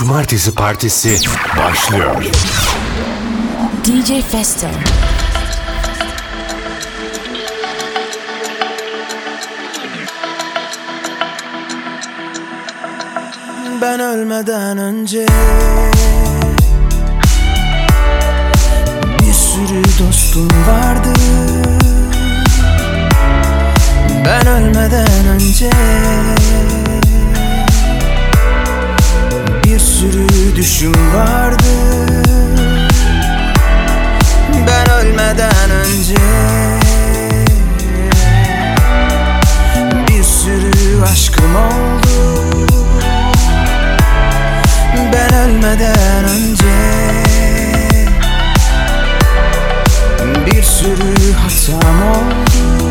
Cumartesi Partisi başlıyor. DJ Festo. Ben ölmeden önce Bir sürü dostum vardı Ben ölmeden önce sürü düşüm vardı. Ben ölmeden önce Bir sürü aşkım oldu. Ben ölmeden önce Bir sürü hatam oldu.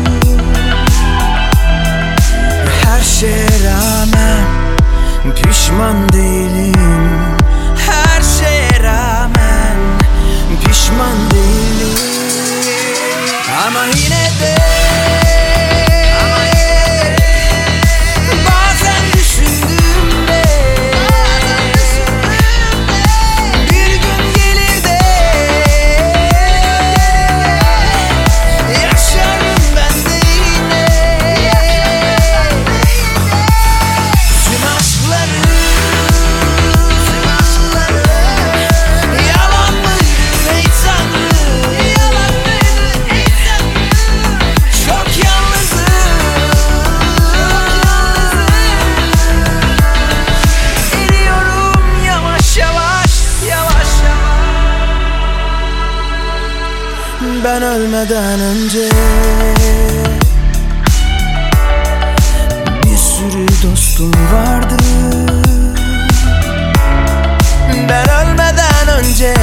Her şeye rağmen pişman değilim Her şeye rağmen. Pişman Ölmeden önce Bir sürü dostum vardı. Ben ölmeden önce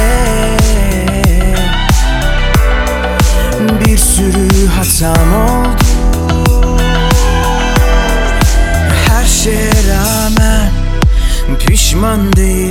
Bir sürü hatam oldu. Her şeye rağmen pişman değilim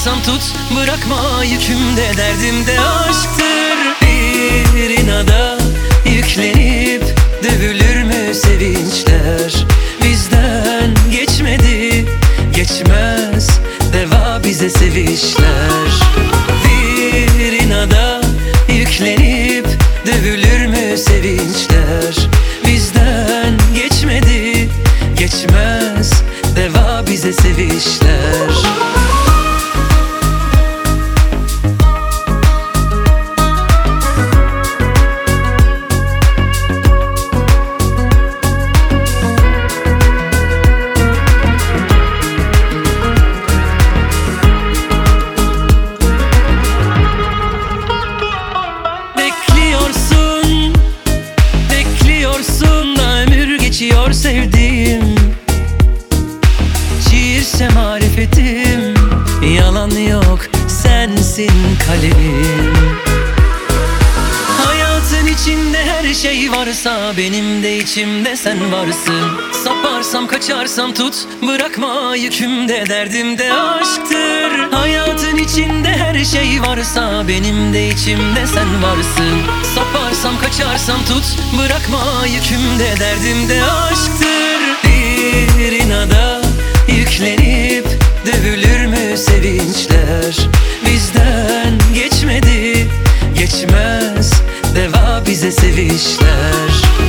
Tutarsan tut bırakma yükümde derdim de aşktır. Bir inada yüklenip dövülür mü sevinçler? Bizden geçmedi geçmez deva bize sevişler. Bir inada yüklenip dövülür mü sevinçler? Bizden geçmedi geçmez deva bize sevişler. Tutarsam tut bırakma yükümde derdimde aşktır. Hayatın içinde her şey varsa benim de içimde sen varsın. Saparsam kaçarsam tut bırakma yükümde derdimde aşktır. Bir inada yüklenip dövülür mü sevinçler? Bizden geçmedi geçmez deva bize sevişler.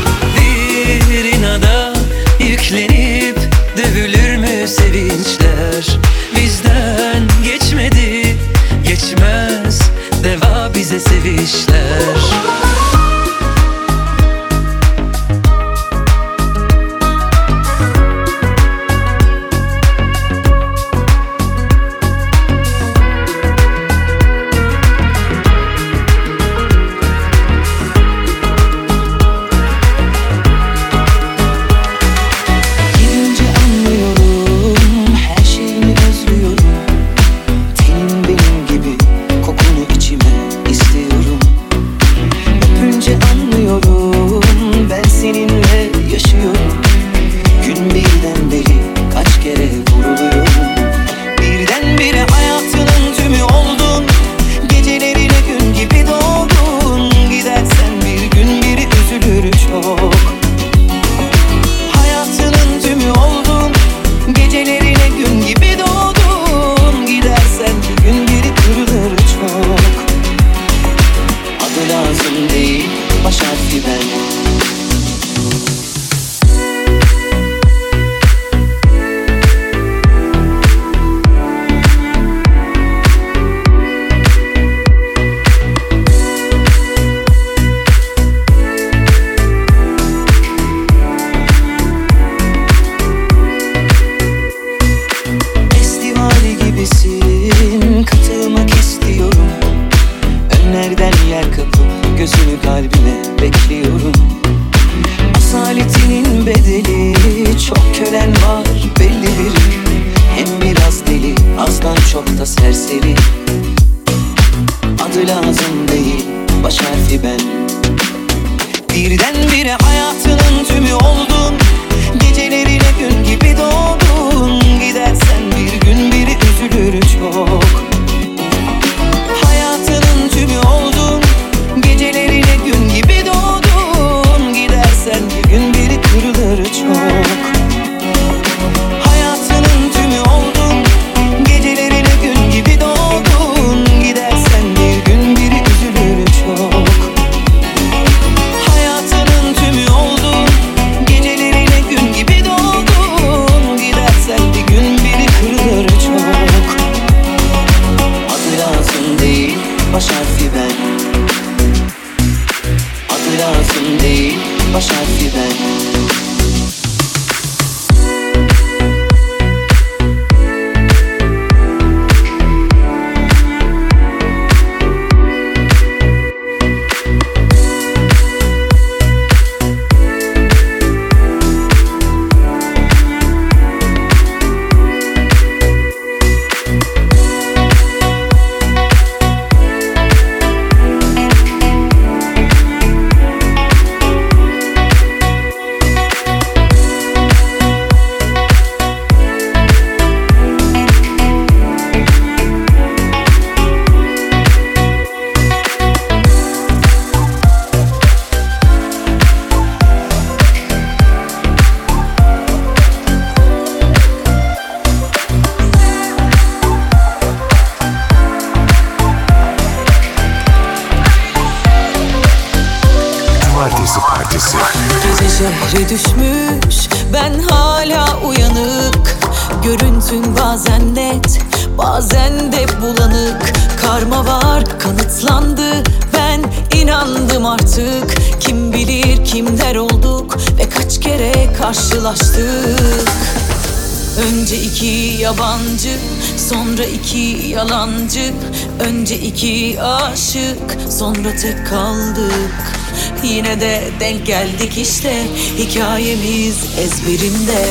iki aşık Sonra tek kaldık. Yine de denk geldik işte Hikayemiz ezberimde.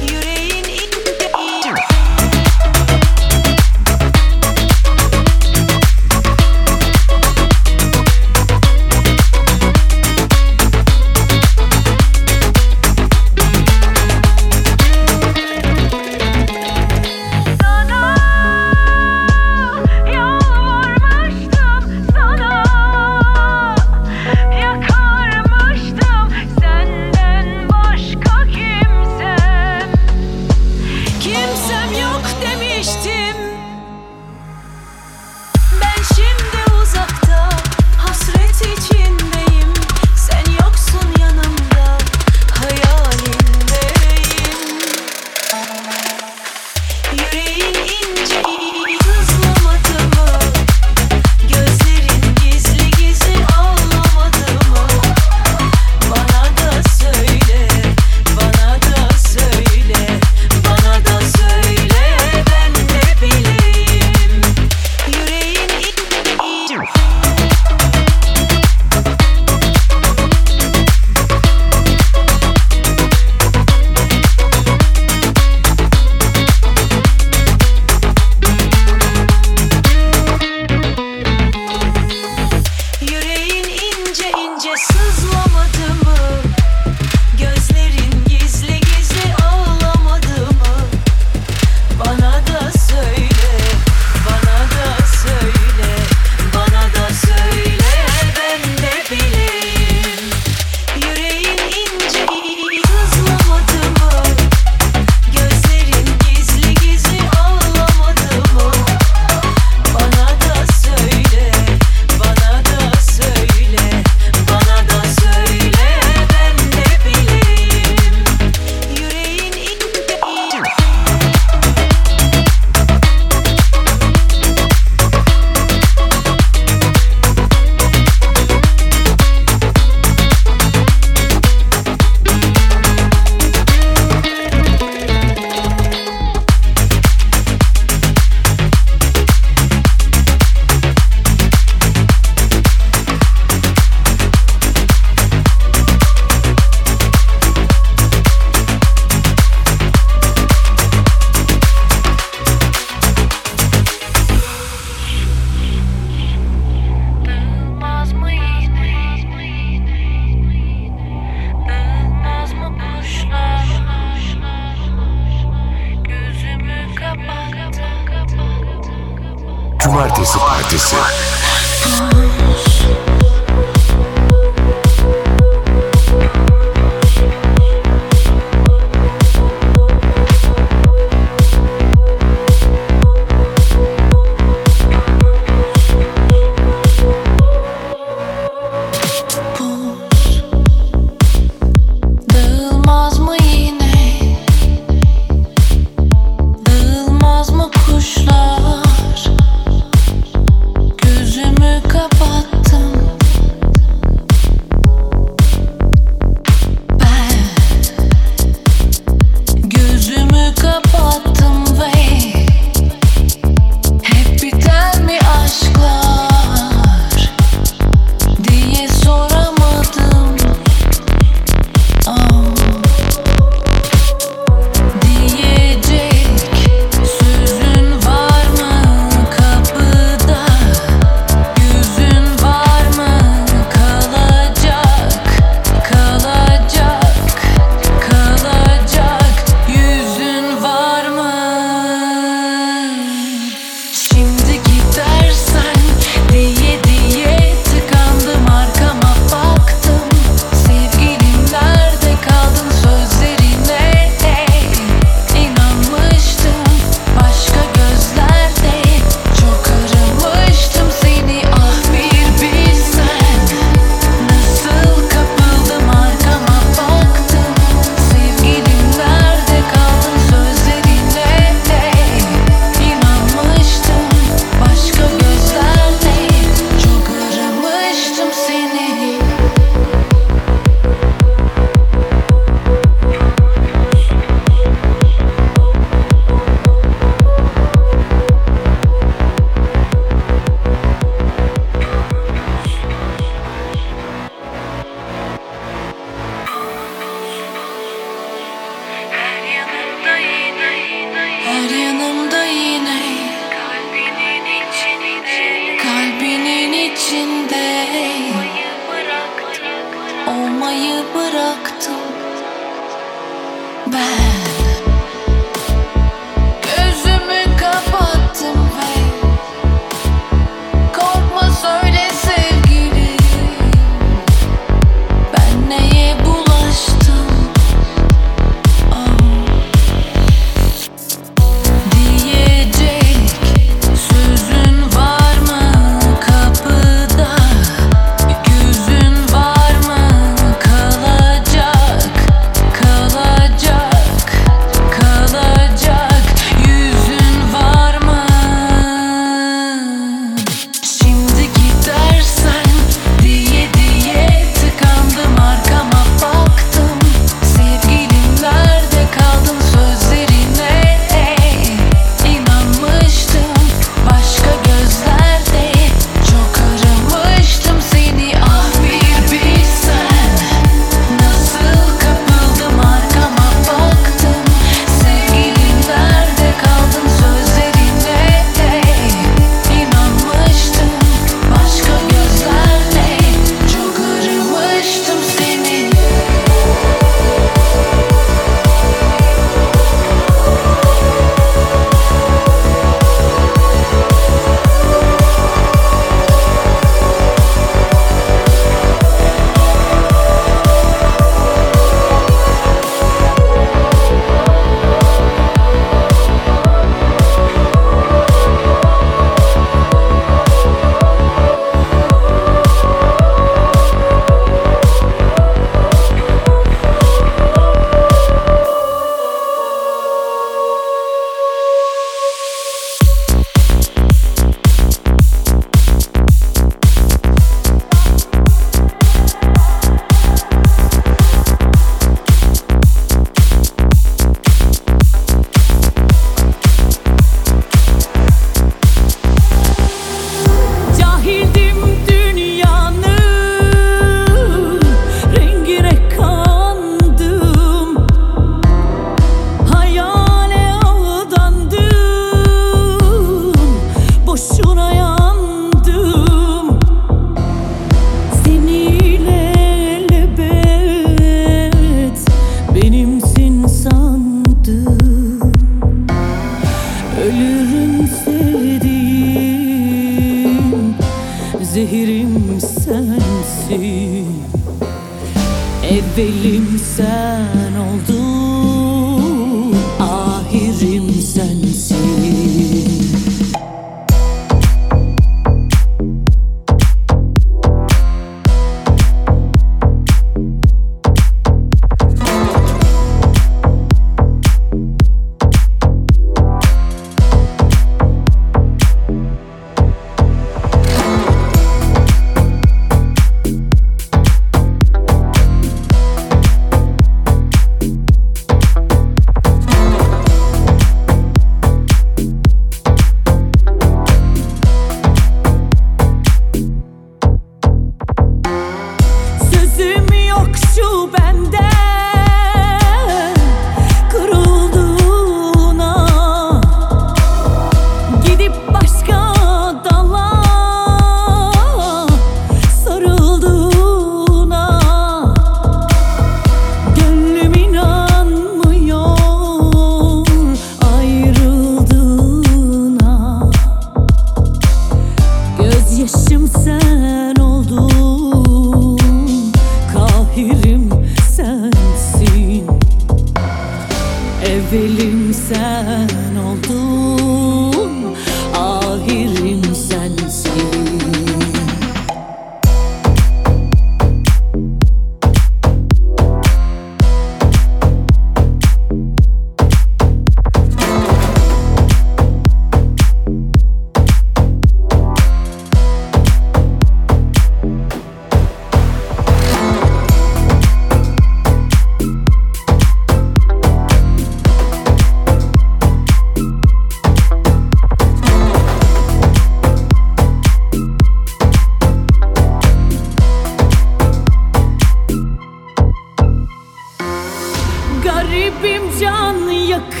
Garibim can yakıp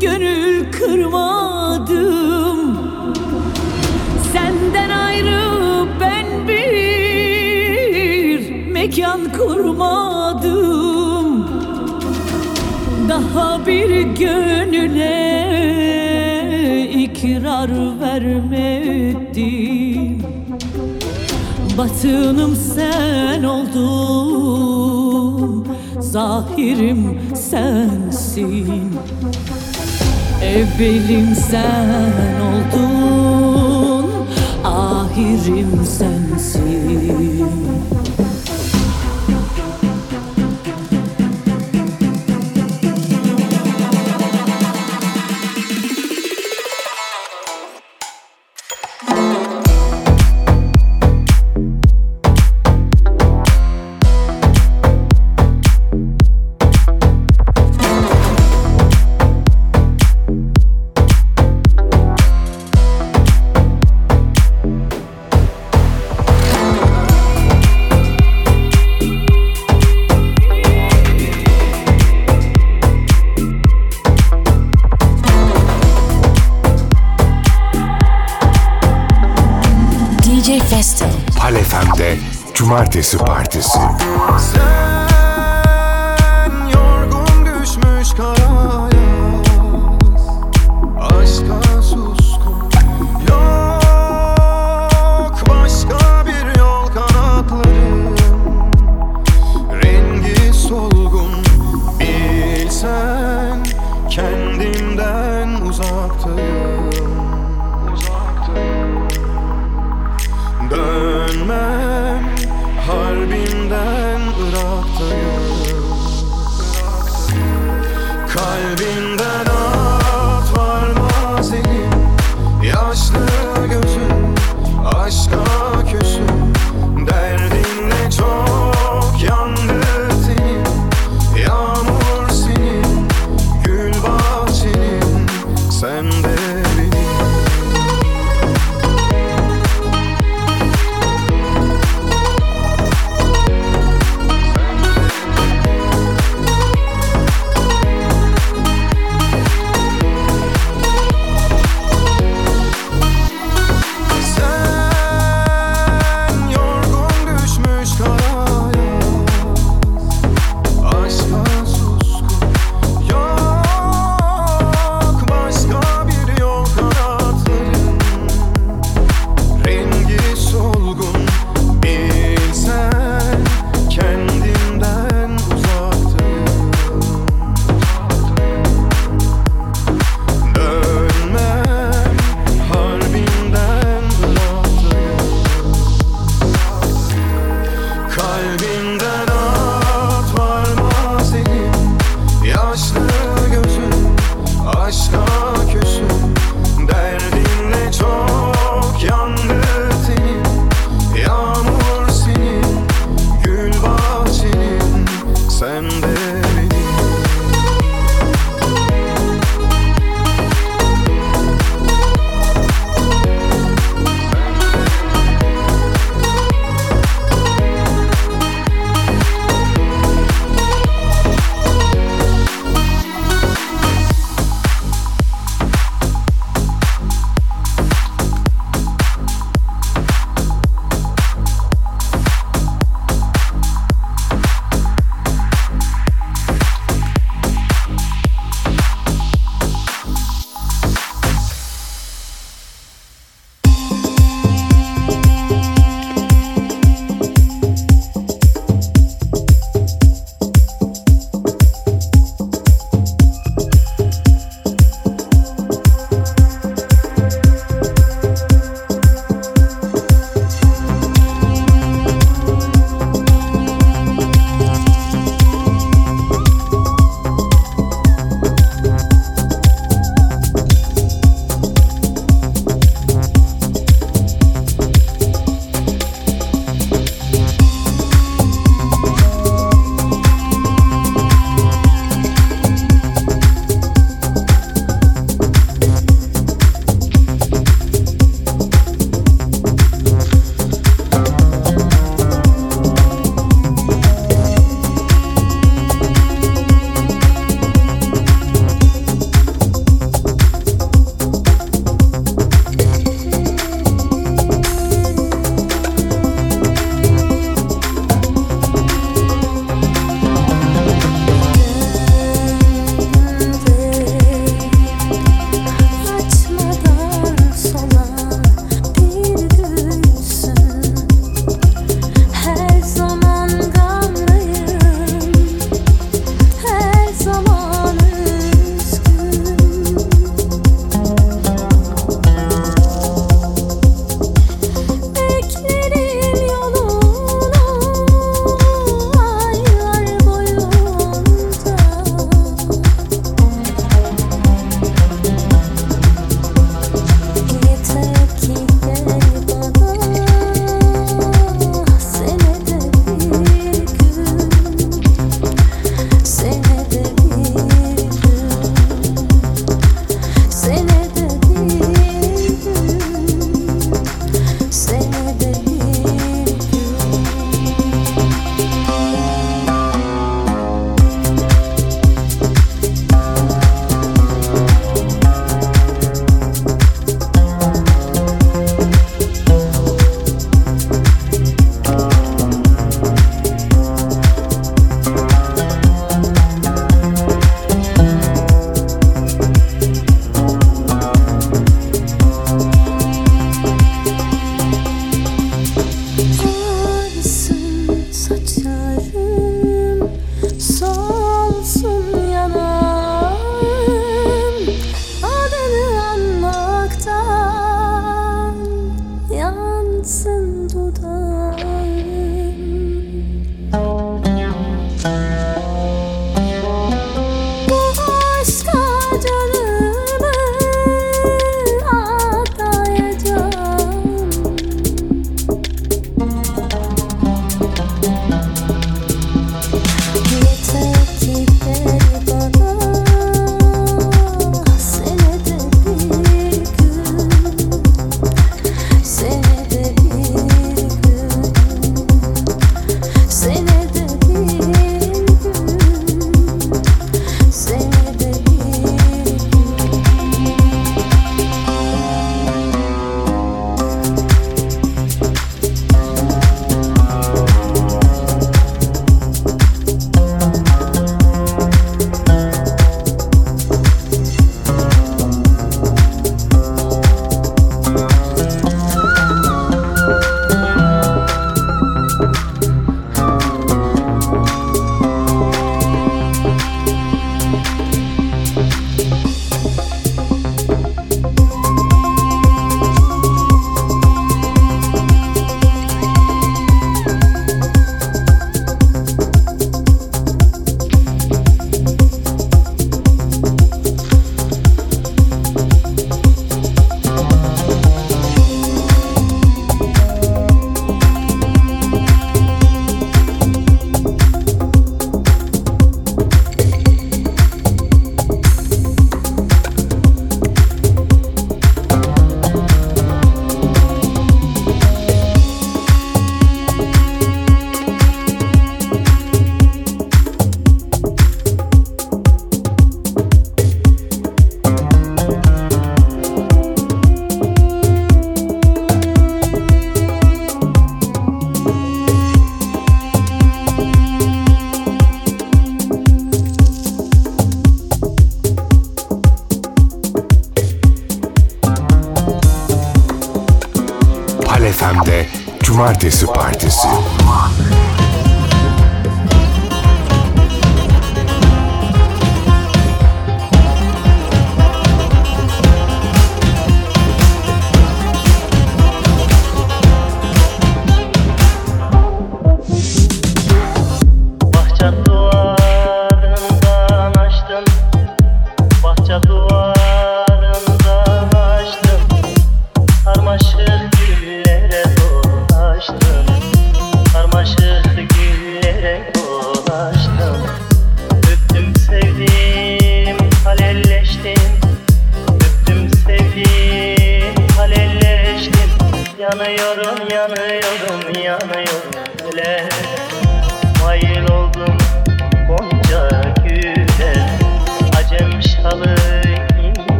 gönül kırmadım. Senden ayrı ben bir mekan kurmadım. Daha bir gönüle ikrar vermedim Batınım sen oldun zahirim sensin. Evvelim sen oldun, ahirim sen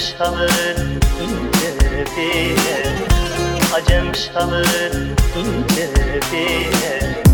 Şalı ince bile Acem şalı ince bile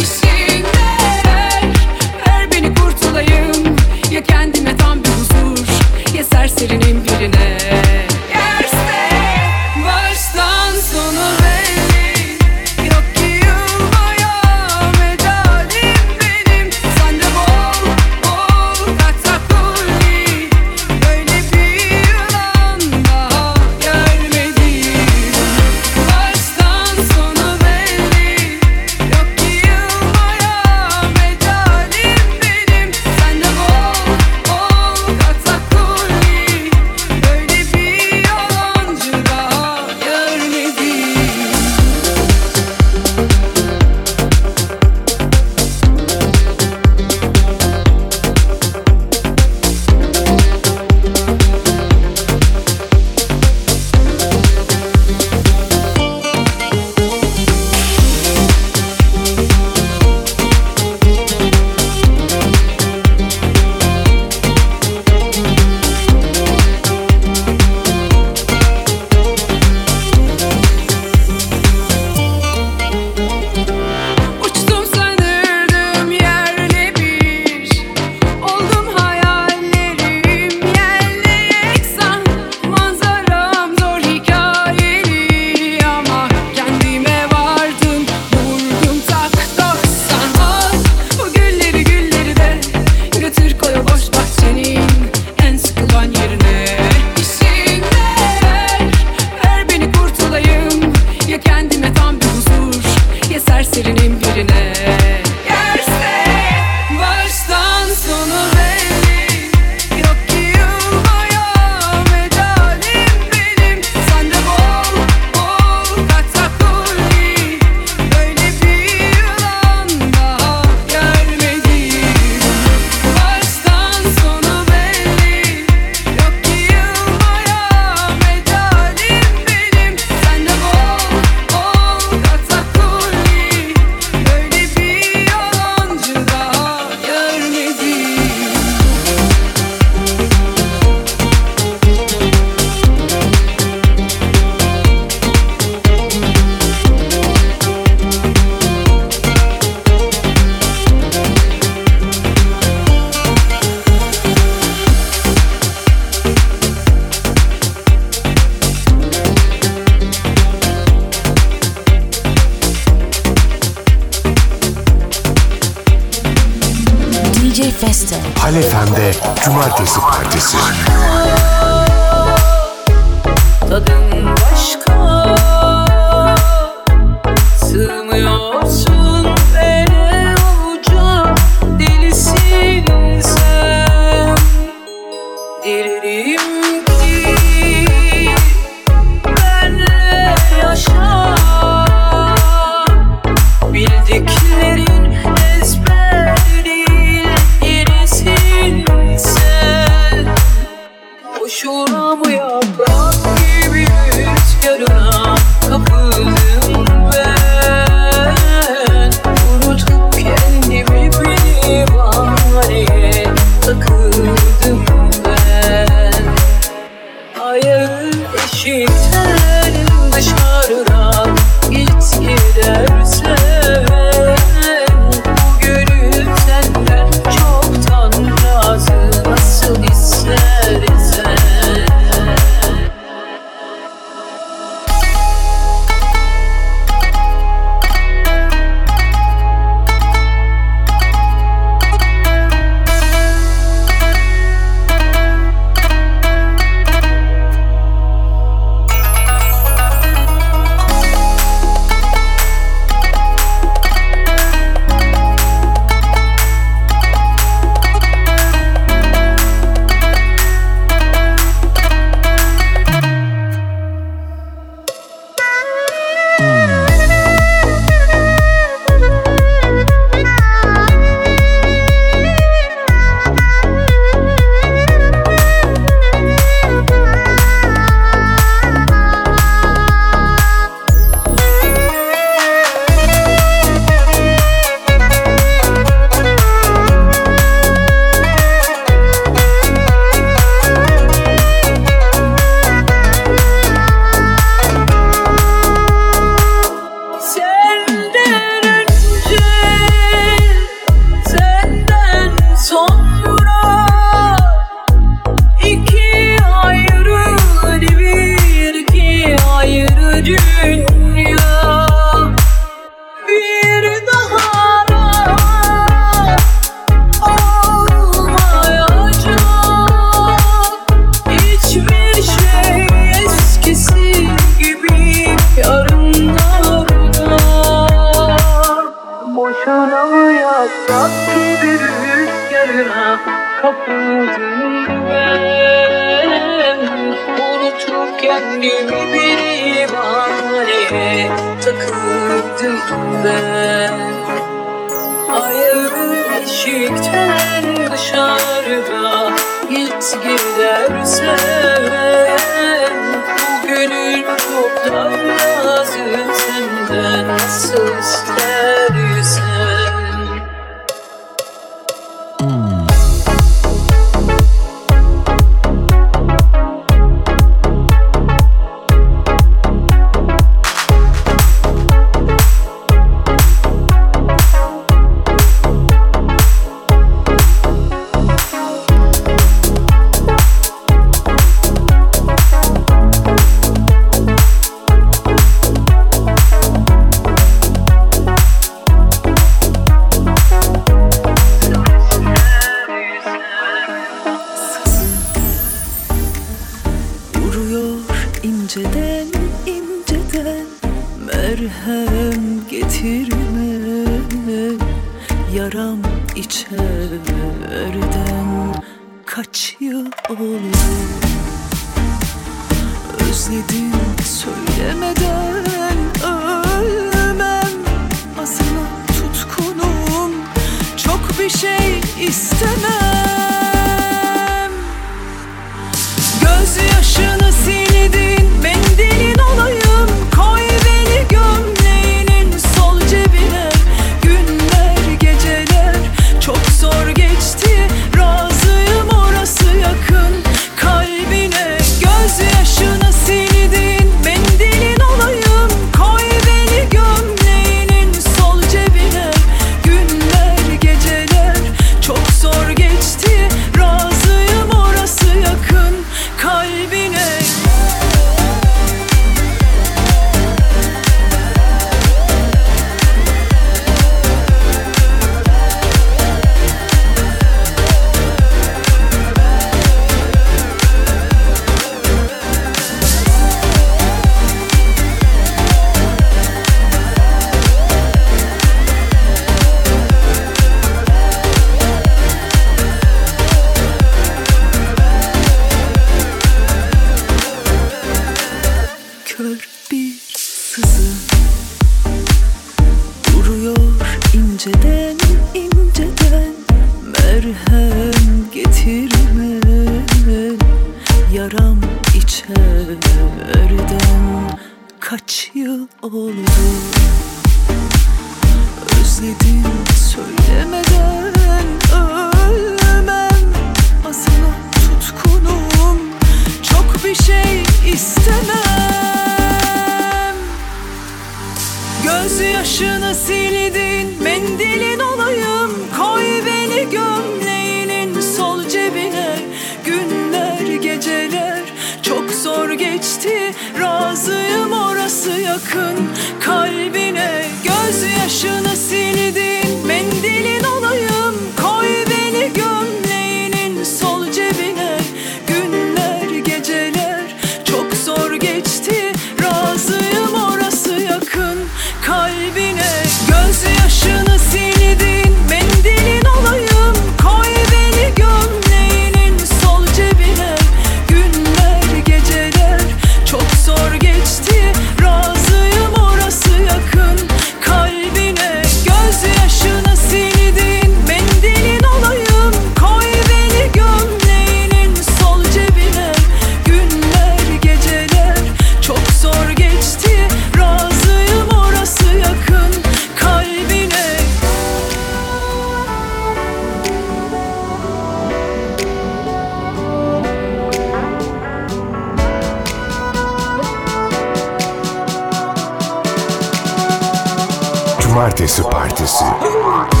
Partisi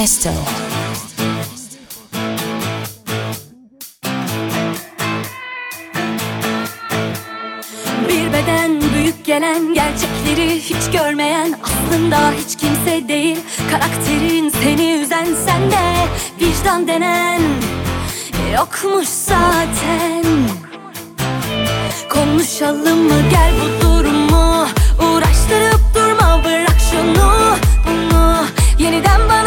Manifesto. Bir beden büyük gelen gerçekleri hiç görmeyen aslında hiç kimse değil. Karakterin seni üzen sende vicdan denen e, yokmuş zaten. Konuşalım mı gel bu durumu? Uğraştırıp durma bırak şunu bunu. Yeniden bak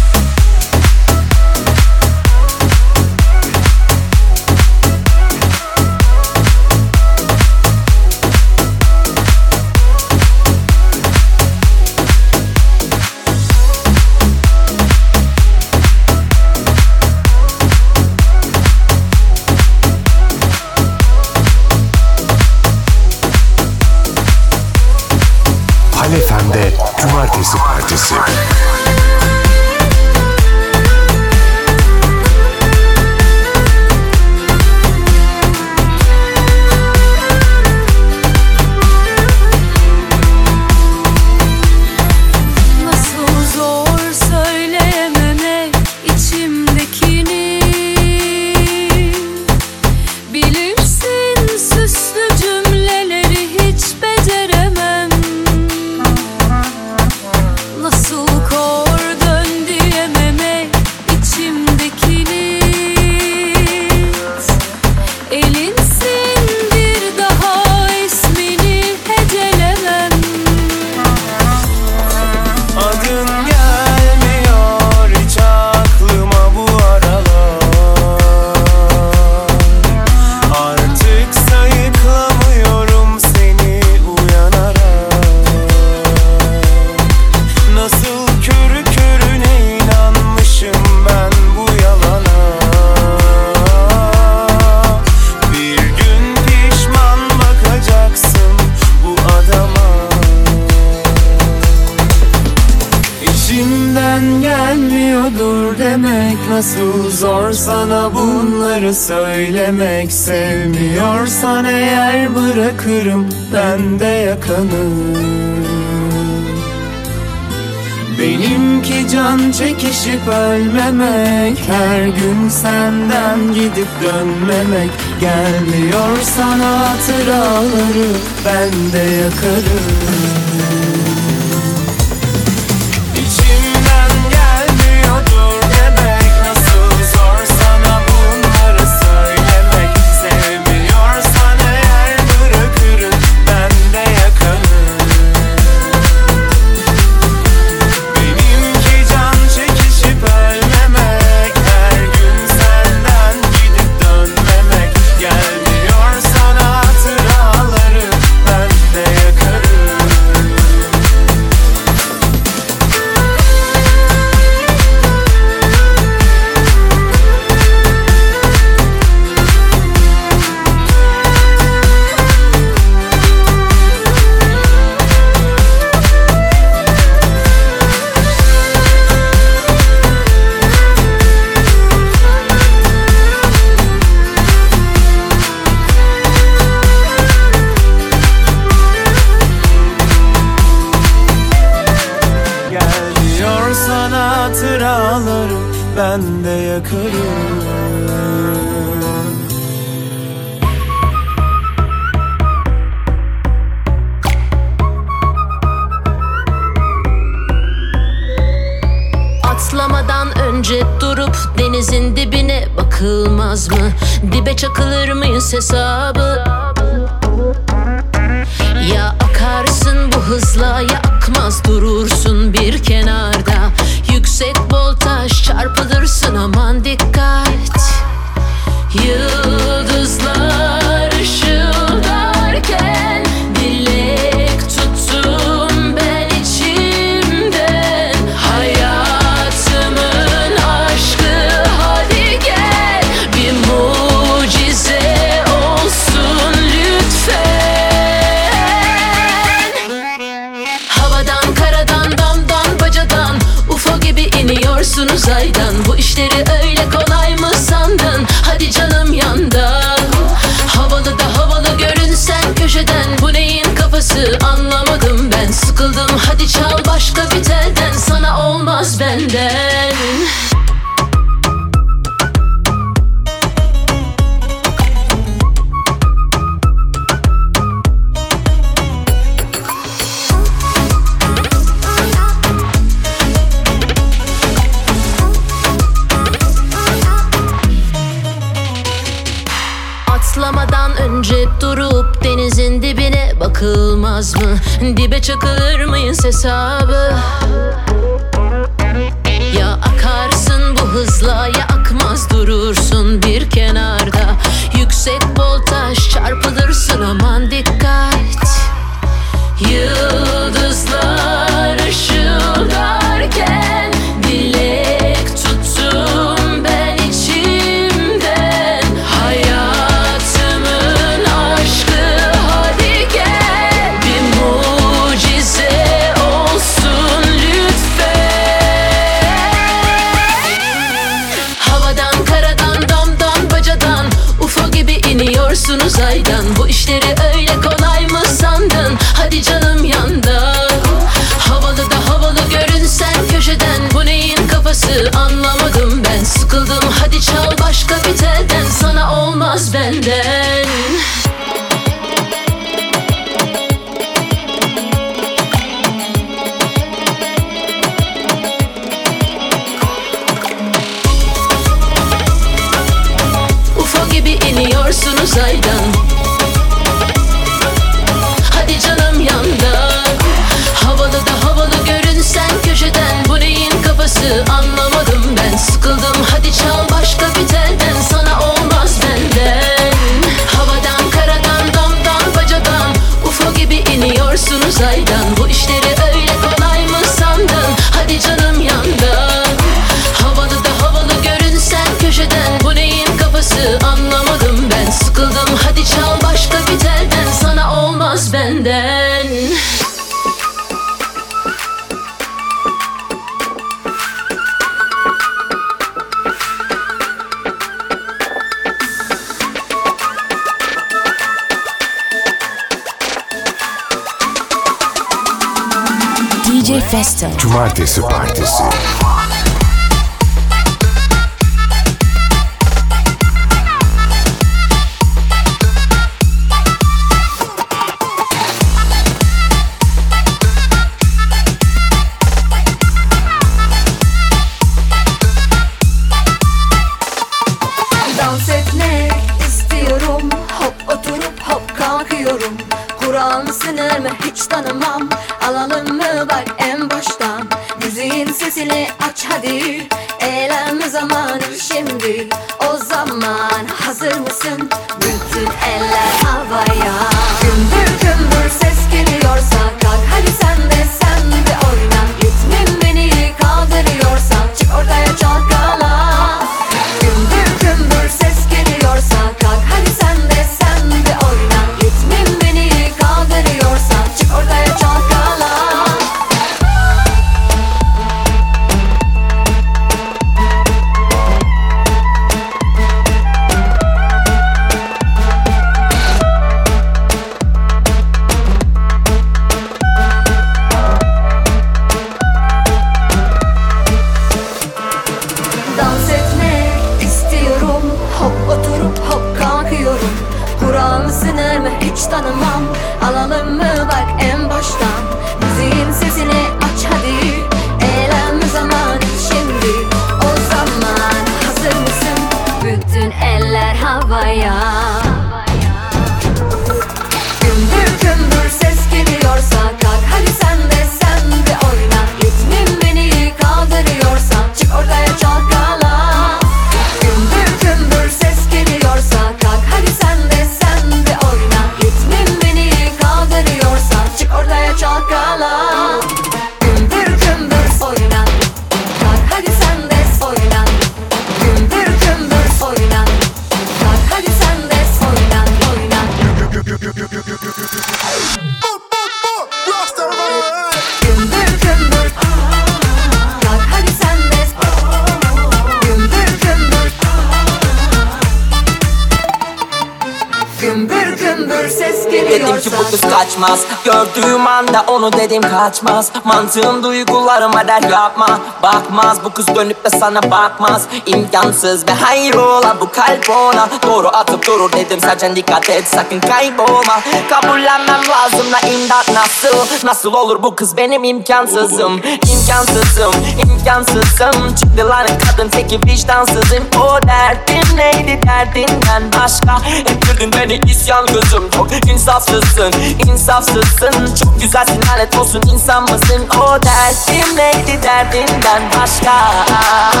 kaçmaz Mantığım duygularıma der yapma. Bakmaz bu kız dönüp de sana bakmaz. İmkansız ve hayrola bu kalp ona. Doğru atıp durur dedim sadece dikkat et sakın kaybolma. Kabullenmem lazım da imdat nasıl? Nasıl olur bu kız benim imkansızım? İmkansızım imkansızım. Çıktı lan kadın teki vicdansızım. O derdim neydi derdinden başka? Ettirdin beni isyan kızım Çok insafsızsın. İnsafsızsın Çok güzelsin lanet olsun insan mısın? O derdim neydi derdinden başka Yüzünde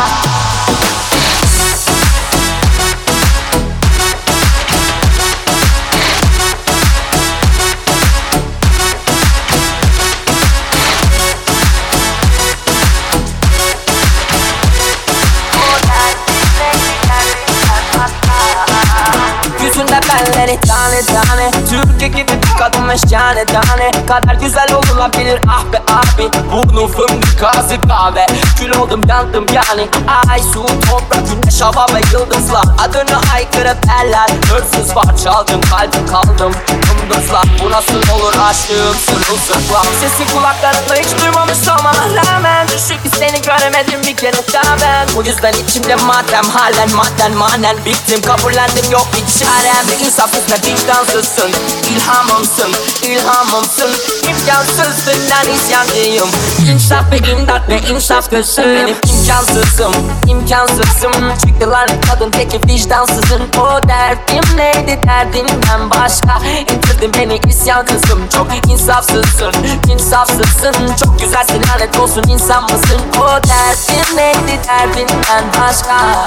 belleri tane tane. Türkiye gibi kadın meşgane tane. Kadar güzel olunabilir ah be abi Burnu fındık ağzı kahve Kül oldum yandım yani. Ay su toprak güneş hava ve yıldızlar. Adını aykırı eller Hırsız var çaldım kalbim kaldım. Yıldızlar bu nasıl olur aşığım sırılsıklam. Sesi kulaklarımda hiç duymamış olmama rağmen Düşük seni göremedim bir kere daha ben. Bu yüzden içimde matem halen madden manen. Bittim Kabullendim yok bir çarem İnsafsız ve vicdansızsın. İlhamımsın, ilhamımsın. İmkansızsın ben isyancıyım İnsaf ve imdat ve insaf gözüm Benim imkansızım, imkansızım. Çıktılar kadın teki vicdansızın. O derdim neydi? Derdinden başka. İndirdin beni isyan kızım. Çok insafsızsın, insafsızsın. Çok güzelsin lanet olsun insan mısın? O derdim neydi? Derdinden başka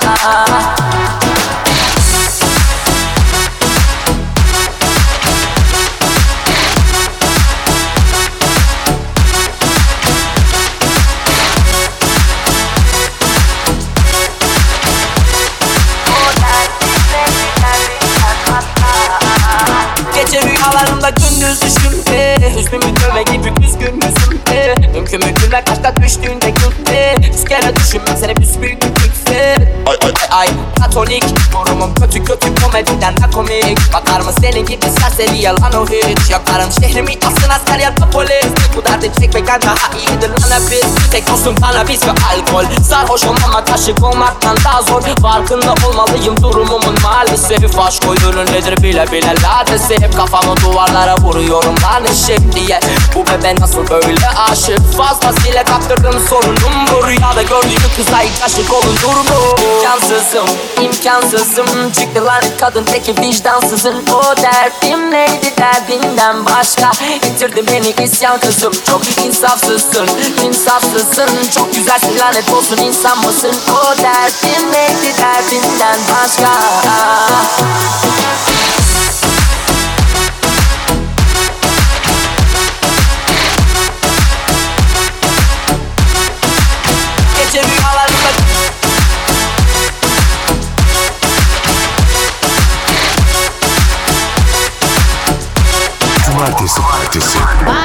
rüyalarımda gündüz düşümde Hüznümü döve gibi üzgün yüzümde Mümkün mü gülmek aşka düştüğünde gülte Yüz kere düşünmem seni büsbüyük Ay, ay, ay kötü kötü komediden de komik. Bakar mı senin gibi serseri yalan o hiç. Yakarım şehrimi asın asker ya da polis. Bu derdi çekmekten daha iyidir lan hepimiz. Tek olsun kanabis ve alkol. Sarhoşum ama taşık olmaktan daha zor. Farkında olmalıyım durumumun maalesef. Aşk oyunu nedir bile bile ladesi. Hep kafamı duvarlara vuruyorum lan eşek diye. Bu bebe nasıl böyle aşık? Fazlasıyla kaptırdım sorunum Bu rüyada gördüğüm kıza ilk aşık olun durumu oh, Cansızım, imkansızım. Çıktılar kadın teki vicdansızın. O derdim neydi derdinden başka? Getirdi beni isyan kızım. Çok insafsızsın, insafsızsın. Çok güzelsin lanet olsun insan mısın? O derdim neydi derdinden başka? participate, participate.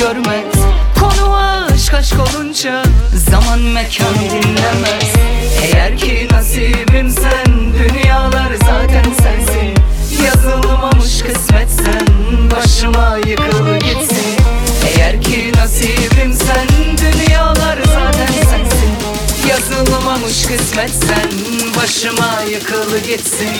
görmez. Konu aşk aşk olunca zaman mekan dinlemez. Eğer ki nasibim sen dünyalar zaten sensin. Yazılmamış kısmetsen başıma yıkılı gitsin. Eğer ki nasibim sen dünyalar zaten sensin. Yazılmamış kısmetsen başıma yıkılı gitsin.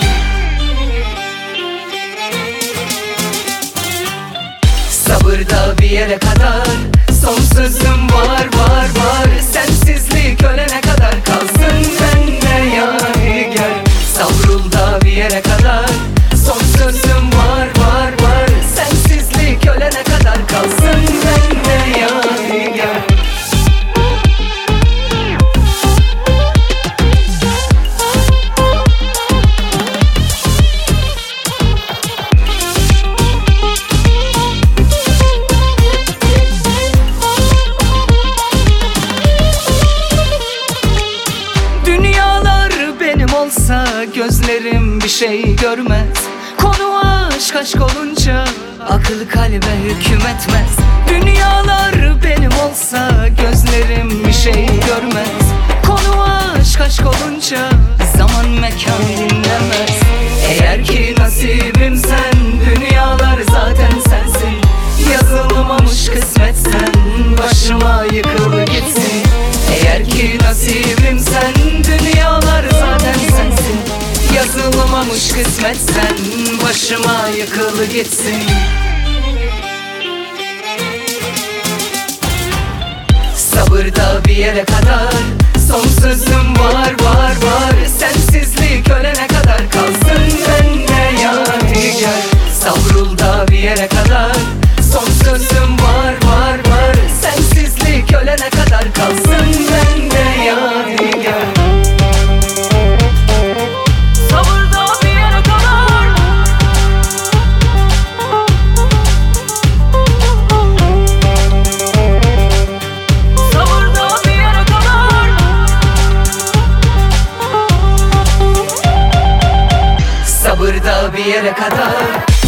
gitsin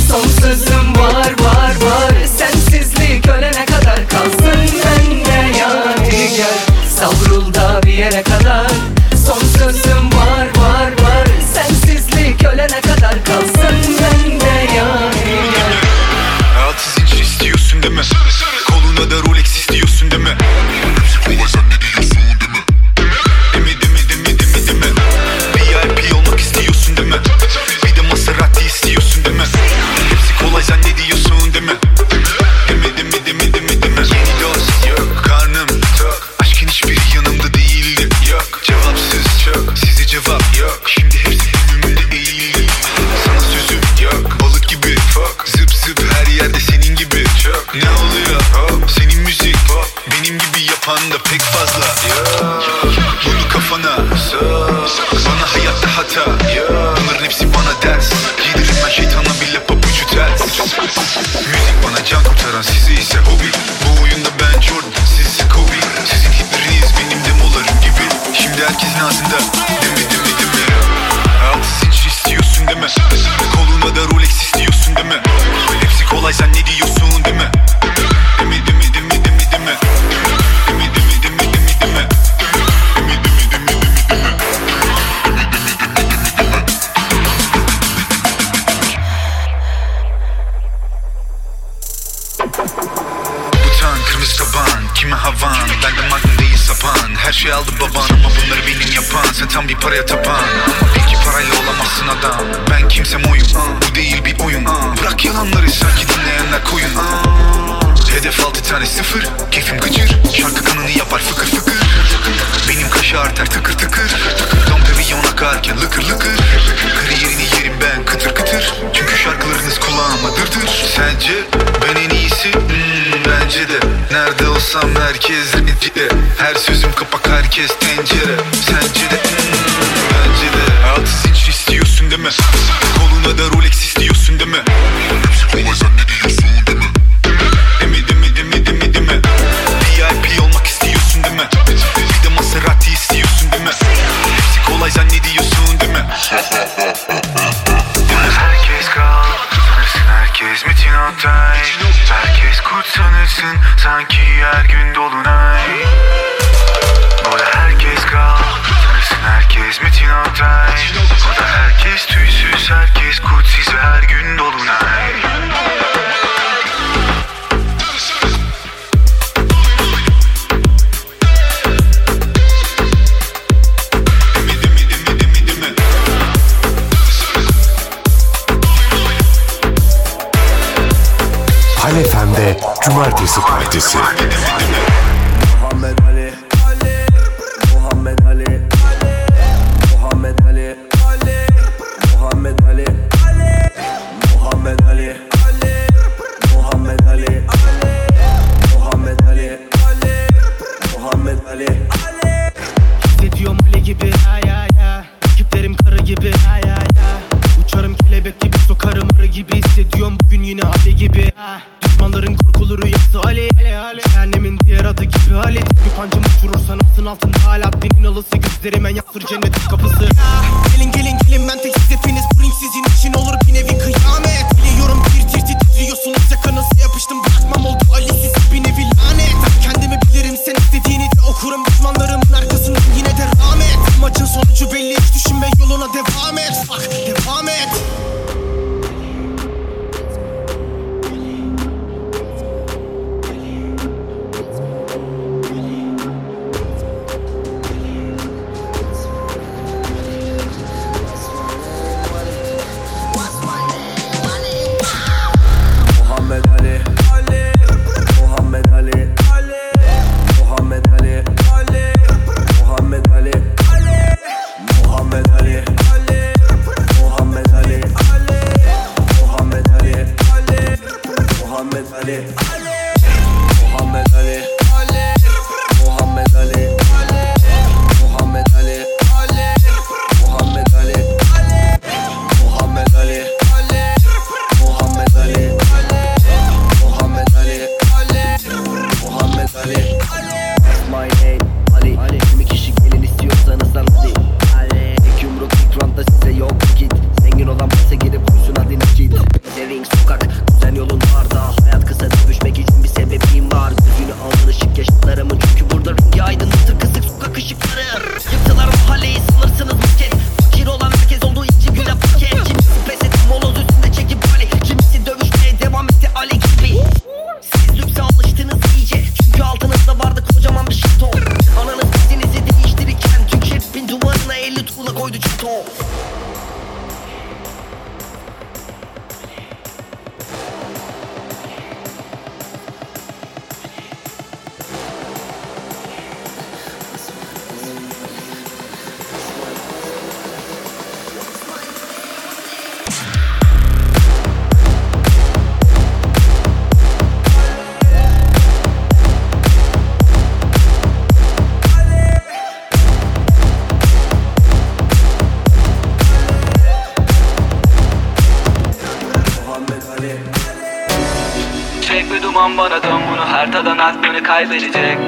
Son var var var. Sensizlik ölene kadar kalsın bende yadigar Savrul da bir yere kadar. herkes rencide Her sözüm kapak herkes tencere. Sence de bence de. Altı Hayatı istiyorsun deme Practices. kaybedecek.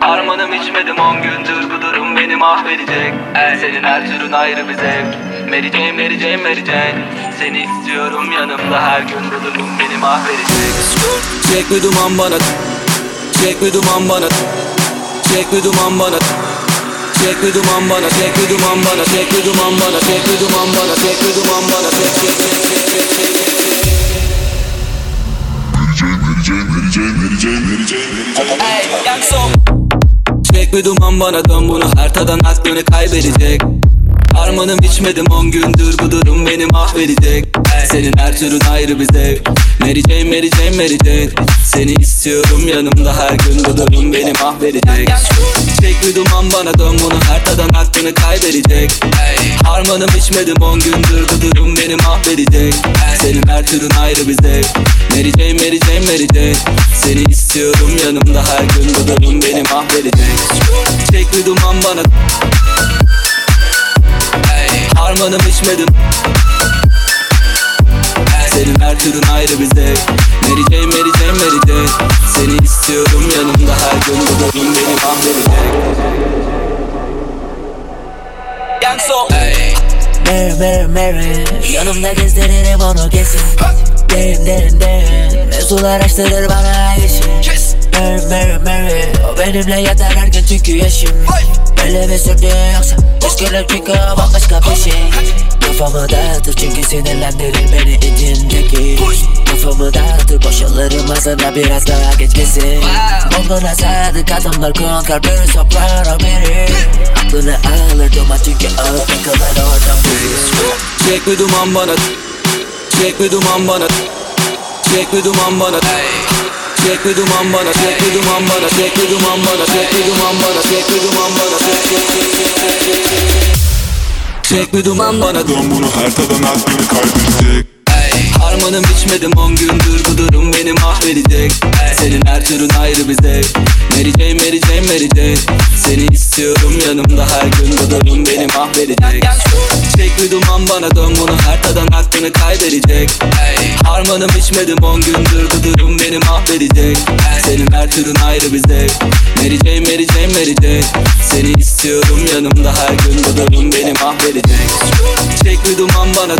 Harmanım içmedim on gündür bu durum beni mahvedecek El senin her türün ayrı bir zevk. Mary Jane, Mary Jane, Mary Jane. Seni istiyorum yanımda her gün bu durum beni mahvedecek Çek bir duman bana Çek bir duman bana Çek bir duman bana Çek bir duman bana, çek bir duman bana, çek bir duman bana, çek bir duman bana, çek bir duman bana, çek çek çek çek çek çek. vereceğim vereceğim vereceğim. Ey duman bana dön bunu. Haritadan aklını kaybedecek. Harmanım içmedim on gündür bu durum beni mahvedecek. Senin her türün ayrı bir zevk. Mary Jane, Mary Jane, Mary Jane seni istiyorum. Yanımda her gün bu durum beni mahvedecek Çek bir duman bana dön bunu her tadan aklını kaybedecek. Harmanım içmedim on gündür bu durum beni mahvedecek Senin her türün ayrı bir zevk. Mary Jane, Mary Jane, Mary Jane Seni istiyorum yanımda her gün bu durum beni mahvedecek Çek bir duman bana Harmanım içmedim Senin her türün ayrı bir zevk Mary Jane, Mary Jane, Mary Jane. Seni istiyorum yanımda her gün bu durum beni mahvedecek Gangso Mary Mary Mary Yanımda gezdiririm onu kesin. Derin derin derin Mevzular açtırır bana yeşil. Mary Mary Mary O benimle yatar her gün çünkü yaşım Böyle bir sürdü yoksa. Üzgünüm çünkü o bambaşka bir şey Kafamı dağıtır çünkü sinirlendirir beni içindeki Kafamı dağıtır boşalırım ağzına biraz daha geçmesin Onlara sadık adamlar konkar bir soprano biri Aklını alır duman çünkü ağır takılır oradan biri Çek bir duman bana Çek bir duman bana Çek bir duman bana Çek bir duman bana, çek bir duman bana, çek bir duman bana, çek bir duman bana, çek bir duman bana, çek çek çek çek çek bir duman bana Dön bunu her tadan aklını kaybedecek Harmanım içmedim on gündür bu durum beni mahvedecek Senin her türün ayrı bir zevk. Mary Jane, Mary Jane, Mary Jane. Seni istiyorum yanımda her gün bu durum beni mahvedecek Çek duman bana dön bunu her tadan aklını kaybedecek. Harmanım içmedim on gündür bu durum beni mahvedecek Senin her türün ayrı bir zevk. Mary Jane, Mary Jane, Mary Jane. Seni istiyorum yanımda her gün bu durum beni mahvedecek Çek duman bana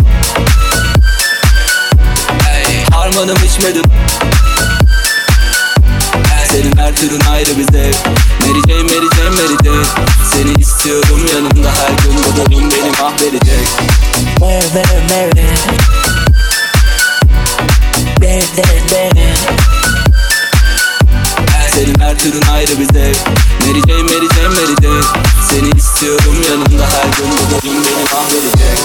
Harmanım içmedim. Senin her türün ayrı bir zevk Mary Jane, Mary Jane, Mary Jane Seni istiyorum yanımda her gün bu durum beni mahvedecek Mary Mary Mary derin derin Senin her türün ayrı bir zevk Mary Jane, Mary Jane, Mary Jane Seni istiyorum yanımda her gün bu durum beni mahvedecek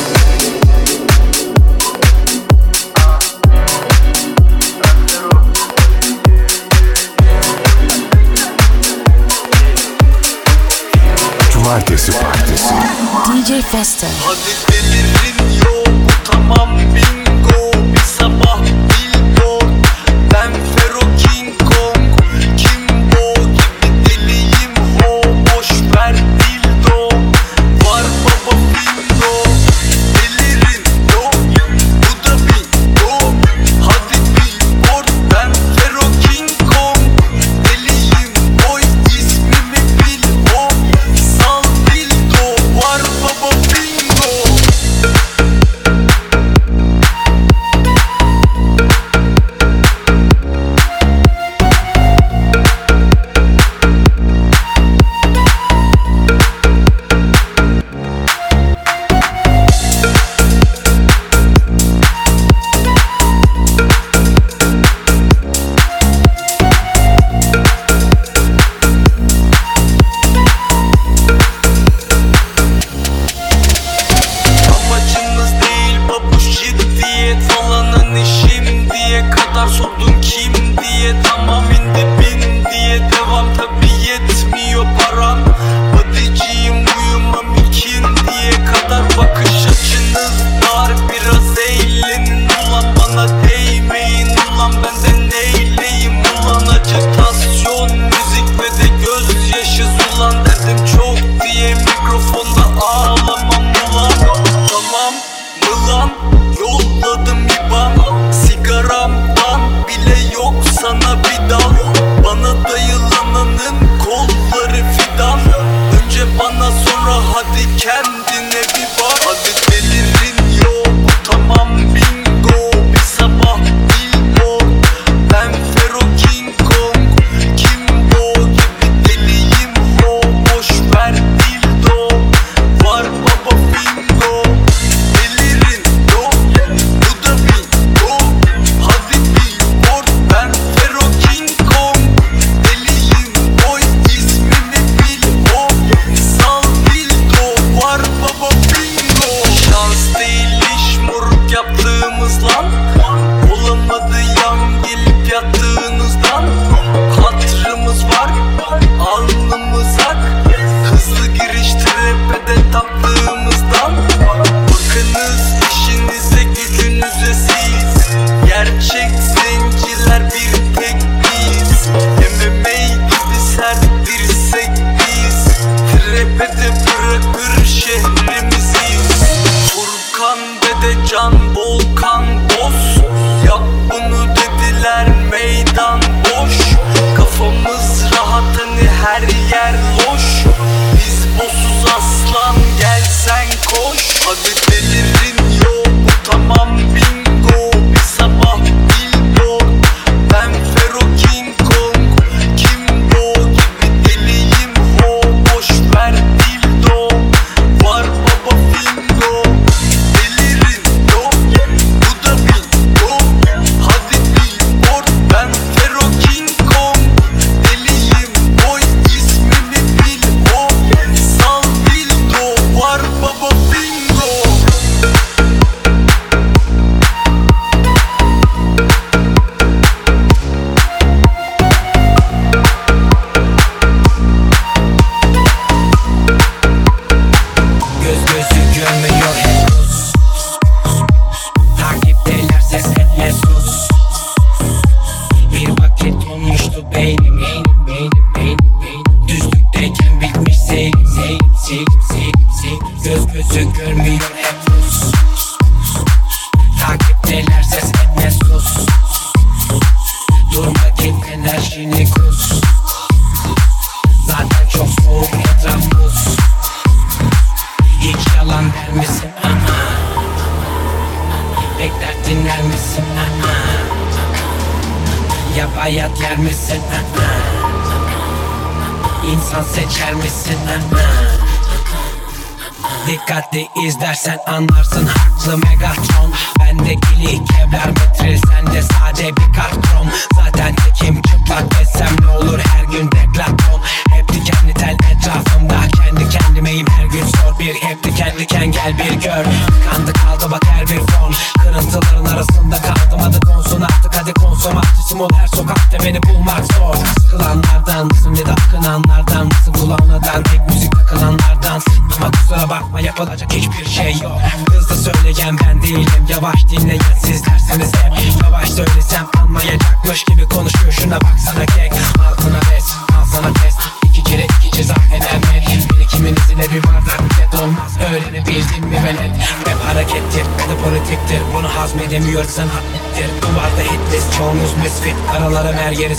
Cumartesi Partisi DJ Fester. Hadi delirin yok tamam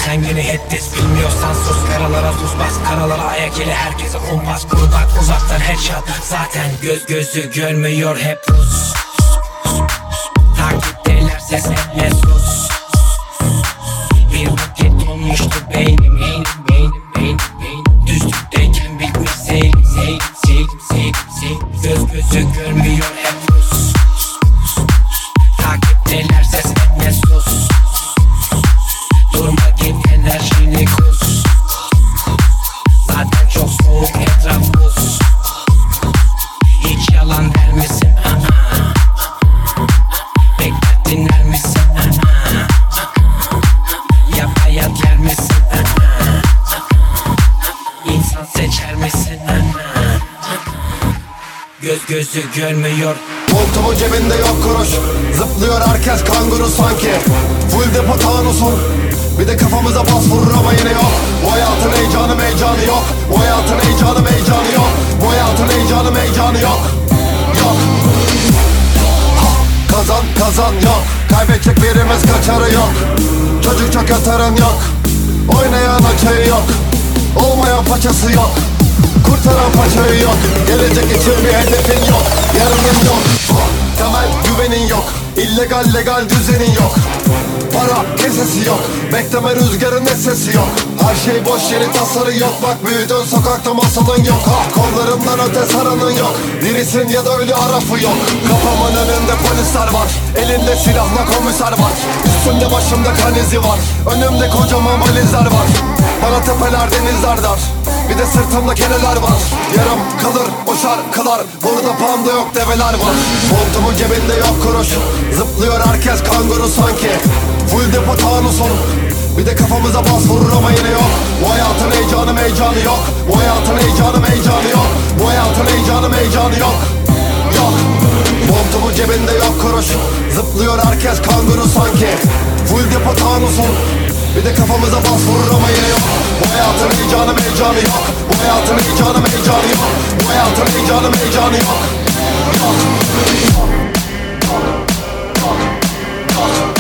Sen yine hitlis Bilmiyorsan sus. Karalara tuz bas. Karalara ayak ile herkese kumpas Kur bak uzaktan headshot. Zaten göz gözü görmüyor hep. Rus Takipteler ses etme sus Gözü görmüyor. Montumun cebinde yok kuruş. Zıplıyor herkes kanguru sanki. Full depo tanusun Bir de kafamıza bas vurur ama yine yok. Bu hayatın heyecanı meycanı yok. Bu hayatın heyecanı meycanı yok. Bu hayatın heyecanı meycanı yok. Yok. Ha, Kazan kazan yok. Kaybedecek birimiz kaçarı yok. Çocuk çok yatırım yok. Oynayan açığı yok. Olmayan paçası yok Kurtaran paçayı yok. Gelecek için bir hedefin yok. Yarının yok. Temel güvenin yok. İllegal legal düzenin yok. Para kesesi yok. Bekleme rüzgarın ne sesi yok. Her şey boş yeri tasarı yok. Bak büyüdün sokakta masalın yok. Ha kollarından öte saranın yok. Dirisin ya da ölü arafı yok. Kafamın önünde polisler var. Elinde silahla komiser var. Üstümde başımda kan izi var. Önümde kocaman valizler var. Bana tepeler denizler dar bir de sırtımda keneler var. Yarım kalır o şarkılar. Burada panda yok develer var. Montumun cebinde yok kuruş. Zıplıyor herkes kanguru sanki. Full depo tanusun Bir de kafamıza bas vurur ama yine yok. Bu hayatın heyecanı meycanı yok. Bu hayatın heyecanı meycanı yok. Bu hayatın heyecanı meycanı yok. Yok. Montumun cebinde yok kuruş. Zıplıyor herkes kanguru sanki. Full depo tanusun bir de kafamıza bas vurur ama yine yok Bu hayatın heyecanı heyecanı yok. Bu hayatın heyecanı heyecanı yok. Bu hayatın heyecanı heyecanı yok. Yok. Yok. Yok. Yok.